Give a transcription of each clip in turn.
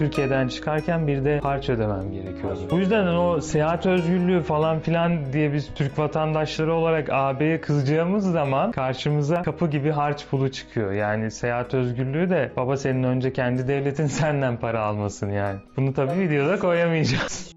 Türkiye'den çıkarken bir de harç ödemem gerekiyordu. Bu yüzden o seyahat özgürlüğü falan filan diye biz Türk vatandaşları olarak AB'ye kızacağımız zaman karşımıza kapı gibi harç pulu çıkıyor. Yani seyahat özgürlüğü de baba senin önce kendi devletin senden para almasın yani. Bunu tabii videoda koyamayacağız.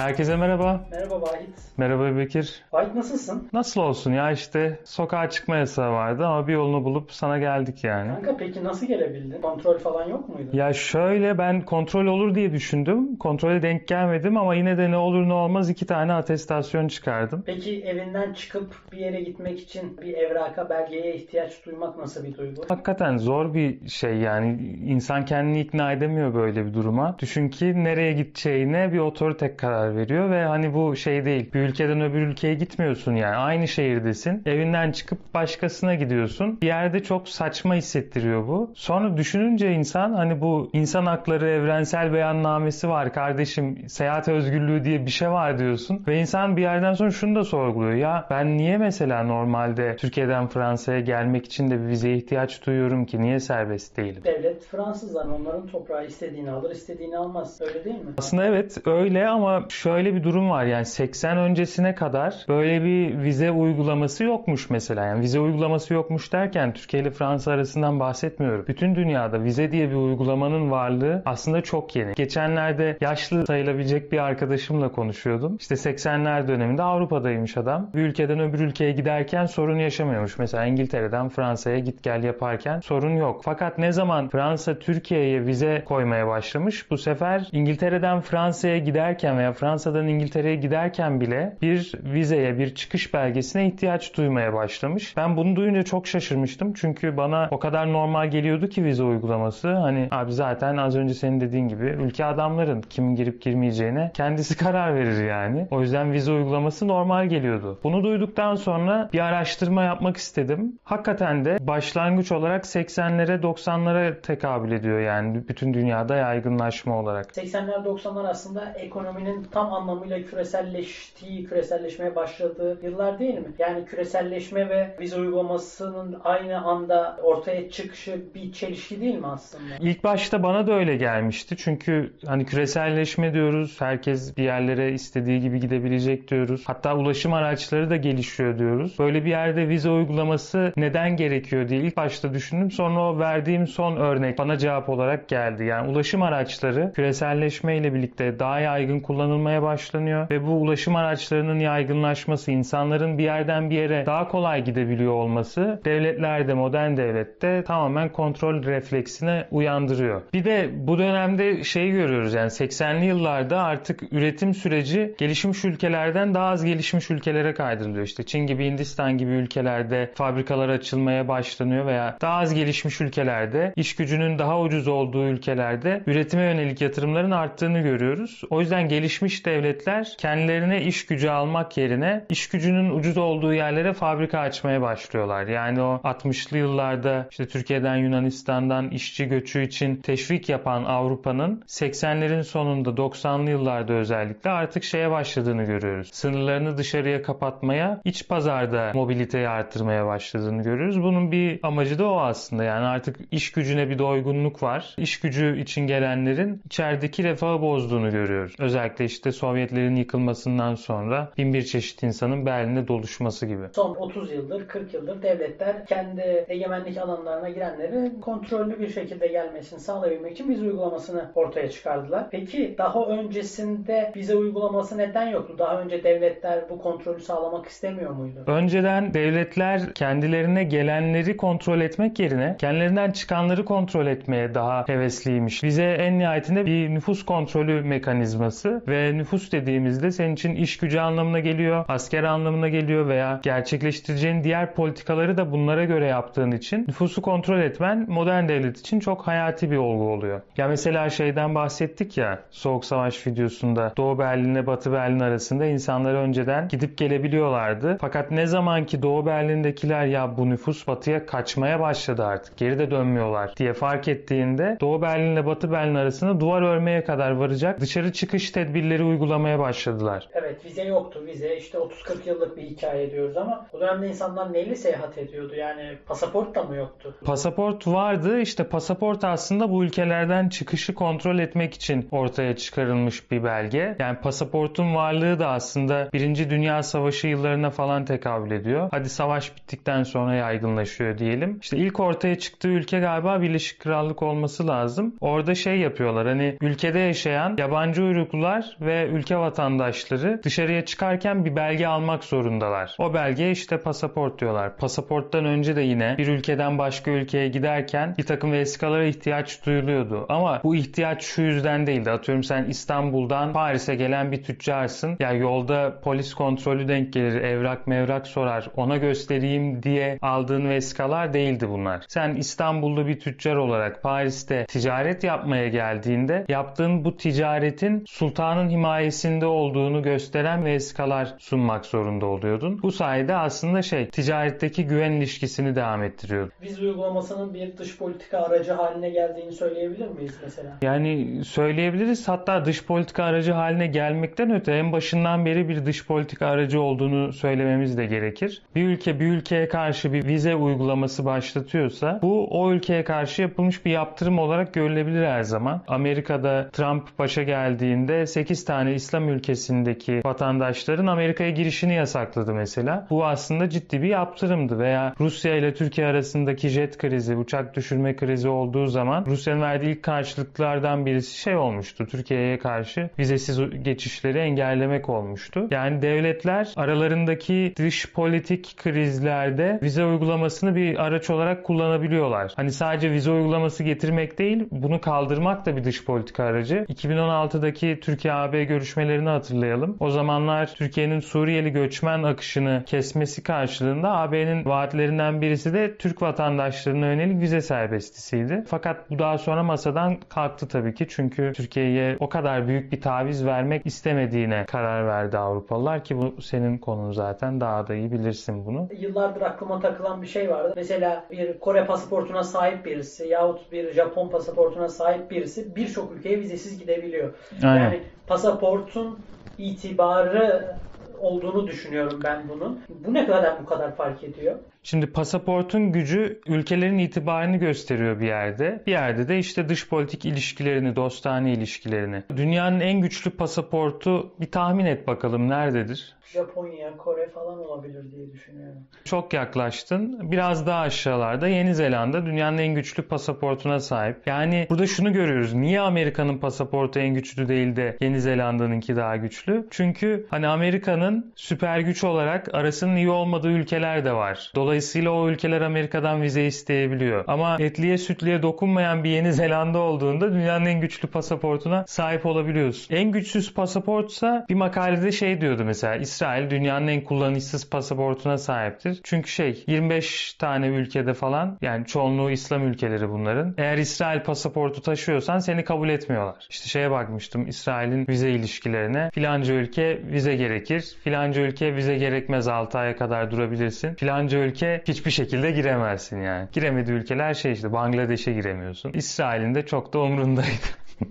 Herkese merhaba. Merhaba Vahit. Merhaba Bekir. Vahit nasılsın? Nasıl olsun ya işte sokağa çıkma yasağı vardı ama bir yolunu bulup sana geldik yani. Kanka peki nasıl gelebildin? Kontrol falan yok muydu? Ya şöyle ben kontrol olur diye düşündüm. Kontrole denk gelmedim ama yine de ne olur ne olmaz iki tane atestasyon çıkardım. Peki evinden çıkıp bir yere gitmek için bir evraka belgeye ihtiyaç duymak nasıl bir duygu? Hakikaten zor bir şey yani insan kendini ikna edemiyor böyle bir duruma. Düşün ki nereye gideceğine bir otorite karar veriyor ve hani bu şey değil. Bir ülkeden öbür ülkeye gitmiyorsun yani. Aynı şehirdesin. Evinden çıkıp başkasına gidiyorsun. Bir yerde çok saçma hissettiriyor bu. Sonra düşününce insan hani bu insan hakları evrensel beyannamesi var kardeşim seyahat özgürlüğü diye bir şey var diyorsun. Ve insan bir yerden sonra şunu da sorguluyor. Ya ben niye mesela normalde Türkiye'den Fransa'ya gelmek için de bir vizeye ihtiyaç duyuyorum ki? Niye serbest değilim? Devlet Fransızlar onların toprağı istediğini alır istediğini almaz. Öyle değil mi? Aslında evet öyle ama şöyle bir durum var yani 80 öncesine kadar böyle bir vize uygulaması yokmuş mesela. Yani vize uygulaması yokmuş derken Türkiye ile Fransa arasından bahsetmiyorum. Bütün dünyada vize diye bir uygulamanın varlığı aslında çok yeni. Geçenlerde yaşlı sayılabilecek bir arkadaşımla konuşuyordum. İşte 80'ler döneminde Avrupa'daymış adam. Bir ülkeden öbür ülkeye giderken sorun yaşamıyormuş. Mesela İngiltere'den Fransa'ya git gel yaparken sorun yok. Fakat ne zaman Fransa Türkiye'ye vize koymaya başlamış bu sefer İngiltere'den Fransa'ya giderken veya Fransa'dan İngiltere'ye giderken bile bir vizeye, bir çıkış belgesine ihtiyaç duymaya başlamış. Ben bunu duyunca çok şaşırmıştım. Çünkü bana o kadar normal geliyordu ki vize uygulaması. Hani abi zaten az önce senin dediğin gibi ülke adamların kimin girip girmeyeceğine kendisi karar verir yani. O yüzden vize uygulaması normal geliyordu. Bunu duyduktan sonra bir araştırma yapmak istedim. Hakikaten de başlangıç olarak 80'lere 90'lara tekabül ediyor yani bütün dünyada yaygınlaşma olarak. 80'ler 90'lar aslında ekonominin tam anlamıyla küreselleştiği, küreselleşmeye başladığı yıllar değil mi? Yani küreselleşme ve vize uygulamasının aynı anda ortaya çıkışı bir çelişki değil mi aslında? İlk başta bana da öyle gelmişti. Çünkü hani küreselleşme diyoruz. Herkes bir yerlere istediği gibi gidebilecek diyoruz. Hatta ulaşım araçları da gelişiyor diyoruz. Böyle bir yerde vize uygulaması neden gerekiyor diye ilk başta düşündüm. Sonra o verdiğim son örnek bana cevap olarak geldi. Yani ulaşım araçları küreselleşme ile birlikte daha yaygın kullanılmaya başlanıyor ve bu ulaşım araçlarının yaygınlaşması, insanların bir yerden bir yere daha kolay gidebiliyor olması devletlerde, modern devlette tamamen kontrol refleksine uyandırıyor. Bir de bu dönemde şey görüyoruz yani 80'li yıllarda artık üretim süreci gelişmiş ülkelerden daha az gelişmiş ülkelere kaydırılıyor. İşte Çin gibi, Hindistan gibi ülkelerde fabrikalar açılmaya başlanıyor veya daha az gelişmiş ülkelerde iş gücünün daha ucuz olduğu ülkelerde üretime yönelik yatırımların arttığını görüyoruz. O yüzden gelişmiş devletler kendilerine iş gücü almak yerine iş gücünün ucuz olduğu yerlere fabrika açmaya başlıyorlar. Yani o 60'lı yıllarda işte Türkiye'den Yunanistan'dan işçi göçü için teşvik yapan Avrupa'nın 80'lerin sonunda 90'lı yıllarda özellikle artık şeye başladığını görüyoruz. Sınırlarını dışarıya kapatmaya, iç pazarda mobiliteyi arttırmaya başladığını görüyoruz. Bunun bir amacı da o aslında. Yani artık iş gücüne bir doygunluk var. İş gücü için gelenlerin içerideki refahı bozduğunu görüyoruz. Özellikle işte Sovyetlerin yıkılmasından sonra bin bir çeşit insanın Berlin'de doluşması gibi. Son 30 yıldır, 40 yıldır devletler kendi egemenlik alanlarına girenleri kontrollü bir şekilde gelmesini sağlayabilmek için vize uygulamasını ortaya çıkardılar. Peki daha öncesinde vize uygulaması neden yoktu? Daha önce devletler bu kontrolü sağlamak istemiyor muydu? Önceden devletler kendilerine gelenleri kontrol etmek yerine kendilerinden çıkanları kontrol etmeye daha hevesliymiş. Vize en nihayetinde bir nüfus kontrolü mekanizması ve nüfus dediğimizde senin için iş gücü anlamına geliyor, asker anlamına geliyor veya gerçekleştireceğin diğer politikaları da bunlara göre yaptığın için nüfusu kontrol etmen modern devlet için çok hayati bir olgu oluyor. Ya mesela şeyden bahsettik ya Soğuk Savaş videosunda Doğu Berlin ile Batı Berlin arasında insanlar önceden gidip gelebiliyorlardı. Fakat ne zaman ki Doğu Berlin'dekiler ya bu nüfus batıya kaçmaya başladı artık geri de dönmüyorlar diye fark ettiğinde Doğu Berlin ile Batı Berlin arasında duvar örmeye kadar varacak dışarı çıkış tedbirleri vizeleri uygulamaya başladılar. Evet vize yoktu. Vize işte 30-40 yıllık bir hikaye diyoruz ama o dönemde insanlar neyle seyahat ediyordu? Yani pasaport da mı yoktu? Pasaport vardı. İşte pasaport aslında bu ülkelerden çıkışı kontrol etmek için ortaya çıkarılmış bir belge. Yani pasaportun varlığı da aslında Birinci Dünya Savaşı yıllarına falan tekabül ediyor. Hadi savaş bittikten sonra yaygınlaşıyor diyelim. İşte ilk ortaya çıktığı ülke galiba Birleşik Krallık olması lazım. Orada şey yapıyorlar hani ülkede yaşayan yabancı uyruklular ve ülke vatandaşları dışarıya çıkarken bir belge almak zorundalar. O belgeye işte pasaport diyorlar. Pasaporttan önce de yine bir ülkeden başka ülkeye giderken bir takım vesikalara ihtiyaç duyuluyordu. Ama bu ihtiyaç şu yüzden değildi. Atıyorum sen İstanbul'dan Paris'e gelen bir tüccarsın. Ya yolda polis kontrolü denk gelir, evrak mevrak sorar, ona göstereyim diye aldığın vesikalar değildi bunlar. Sen İstanbullu bir tüccar olarak Paris'te ticaret yapmaya geldiğinde yaptığın bu ticaretin sultanın himayesinde olduğunu gösteren vesikalar sunmak zorunda oluyordun. Bu sayede aslında şey ticaretteki güven ilişkisini devam ettiriyordu. Vize uygulamasının bir dış politika aracı haline geldiğini söyleyebilir miyiz mesela? Yani söyleyebiliriz. Hatta dış politika aracı haline gelmekten öte en başından beri bir dış politika aracı olduğunu söylememiz de gerekir. Bir ülke bir ülkeye karşı bir vize uygulaması başlatıyorsa bu o ülkeye karşı yapılmış bir yaptırım olarak görülebilir her zaman. Amerika'da Trump başa geldiğinde 8 tane İslam ülkesindeki vatandaşların Amerika'ya girişini yasakladı mesela. Bu aslında ciddi bir yaptırımdı veya Rusya ile Türkiye arasındaki jet krizi, uçak düşürme krizi olduğu zaman Rusya'nın verdiği ilk karşılıklardan birisi şey olmuştu. Türkiye'ye karşı vizesiz geçişleri engellemek olmuştu. Yani devletler aralarındaki dış politik krizlerde vize uygulamasını bir araç olarak kullanabiliyorlar. Hani sadece vize uygulaması getirmek değil, bunu kaldırmak da bir dış politika aracı. 2016'daki Türkiye-AB görüşmelerini hatırlayalım. O zamanlar Türkiye'nin Suriyeli göçmen akışını kesmesi karşılığında AB'nin vaatlerinden birisi de Türk vatandaşlarına yönelik vize serbestisiydi. Fakat bu daha sonra masadan kalktı tabii ki. Çünkü Türkiye'ye o kadar büyük bir taviz vermek istemediğine karar verdi Avrupalılar ki bu senin konun zaten daha da iyi bilirsin bunu. Yıllardır aklıma takılan bir şey vardı. Mesela bir Kore pasaportuna sahip birisi yahut bir Japon pasaportuna sahip birisi birçok ülkeye vizesiz gidebiliyor. Aynen. Yani pasaportun itibarı olduğunu düşünüyorum ben bunun. Bu ne kadar bu kadar fark ediyor? Şimdi pasaportun gücü ülkelerin itibarını gösteriyor bir yerde. Bir yerde de işte dış politik ilişkilerini, dostane ilişkilerini. Dünyanın en güçlü pasaportu bir tahmin et bakalım nerededir? Japonya, Kore falan olabilir diye düşünüyorum. Çok yaklaştın. Biraz daha aşağılarda Yeni Zelanda dünyanın en güçlü pasaportuna sahip. Yani burada şunu görüyoruz. Niye Amerika'nın pasaportu en güçlü değil de Yeni Zelanda'nınki daha güçlü? Çünkü hani Amerika'nın süper güç olarak arasının iyi olmadığı ülkeler de var. Dolayısıyla o ülkeler Amerika'dan vize isteyebiliyor. Ama etliye sütliye dokunmayan bir Yeni Zelanda olduğunda dünyanın en güçlü pasaportuna sahip olabiliyorsun. En güçsüz pasaportsa bir makalede şey diyordu mesela İsrail dünyanın en kullanışsız pasaportuna sahiptir. Çünkü şey 25 tane ülkede falan yani çoğunluğu İslam ülkeleri bunların. Eğer İsrail pasaportu taşıyorsan seni kabul etmiyorlar. İşte şeye bakmıştım İsrail'in vize ilişkilerine. Filanca ülke vize gerekir. Filanca ülke vize gerekmez 6 aya kadar durabilirsin. Filanca ülke hiçbir şekilde giremezsin yani. Giremediği ülkeler şey işte Bangladeş'e giremiyorsun. İsrail'in de çok da umrundaydı.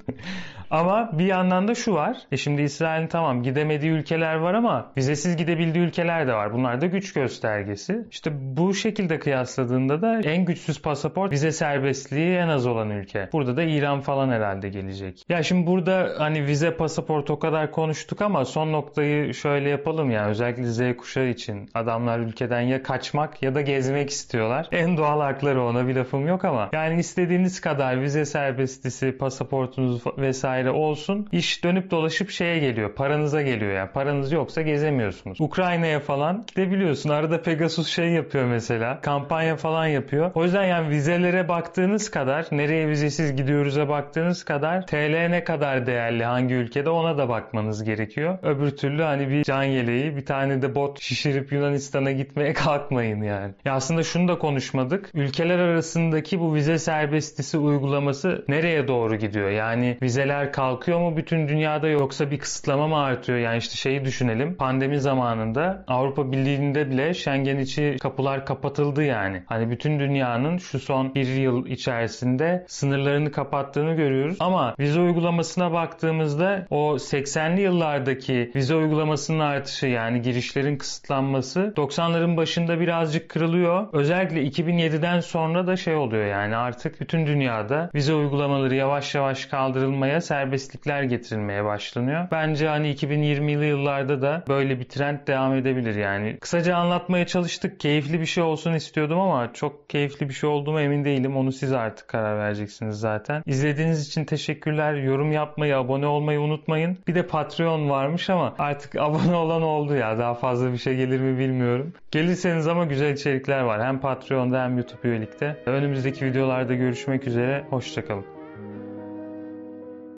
ama bir yandan da şu var. E şimdi İsrail'in tamam gidemediği ülkeler var ama vizesiz gidebildiği ülkeler de var. Bunlar da güç göstergesi. İşte bu şekilde kıyasladığında da en güçsüz pasaport vize serbestliği en az olan ülke. Burada da İran falan herhalde gelecek. Ya şimdi burada hani vize pasaport o kadar konuştuk ama son noktayı şöyle yapalım ya özellikle Z kuşağı için. Adamlar ülkeden ya kaçmak ya da gezmek istiyorlar. En doğal hakları ona bir lafım yok ama yani istediğiniz kadar vize serbestisi, pasaportunuz vesaire olsun. İş dönüp dolaşıp şeye geliyor. Paranıza geliyor yani. Paranız yoksa gezemiyorsunuz. Ukrayna'ya falan gidebiliyorsun. Arada Pegasus şey yapıyor mesela. Kampanya falan yapıyor. O yüzden yani vizelere baktığınız kadar, nereye vizesiz gidiyoruz'a baktığınız kadar TL ne kadar değerli hangi ülkede ona da bakmanız gerekiyor. Öbür türlü hani bir can yeleği, bir tane de bot şişirip Yunanistan'a gitmeye kalkmayın yani. Ya aslında şunu da konuşmadık. Ülkeler arasındaki bu vize serbestisi uygulaması nereye doğru gidiyor? Yani vizeler kalkıyor mu bütün dünyada yoksa bir kısıtlama mı artıyor? Yani işte şeyi düşünelim. Pandemi zamanında Avrupa Birliği'nde bile Schengen içi kapılar kapatıldı yani. Hani bütün dünyanın şu son bir yıl içerisinde sınırlarını kapattığını görüyoruz. Ama vize uygulamasına baktığımızda o 80'li yıllardaki vize uygulamasının artışı yani girişlerin kısıtlanması 90'ların başında birazcık kırılıyor. Özellikle 2007'den sonra da şey oluyor yani artık bütün dünyada vize uygulamaları yavaş yavaş kaldırılmaya, serbestlikler getirilmeye başlanıyor. Bence hani 2020'li yıllarda da böyle bir trend devam edebilir yani. Kısaca anlatmaya çalıştık. Keyifli bir şey olsun istiyordum ama çok keyifli bir şey olduğuma emin değilim. Onu siz artık karar vereceksiniz zaten. İzlediğiniz için teşekkürler. Yorum yapmayı, abone olmayı unutmayın. Bir de Patreon varmış ama artık abone olan oldu ya. Daha fazla bir şey gelir mi bilmiyorum. Gelirseniz ama güzel içerikler var. Hem Patreon'da hem YouTube üyelikte. Önümüzdeki videolarda görüşmek üzere. Hoşçakalın.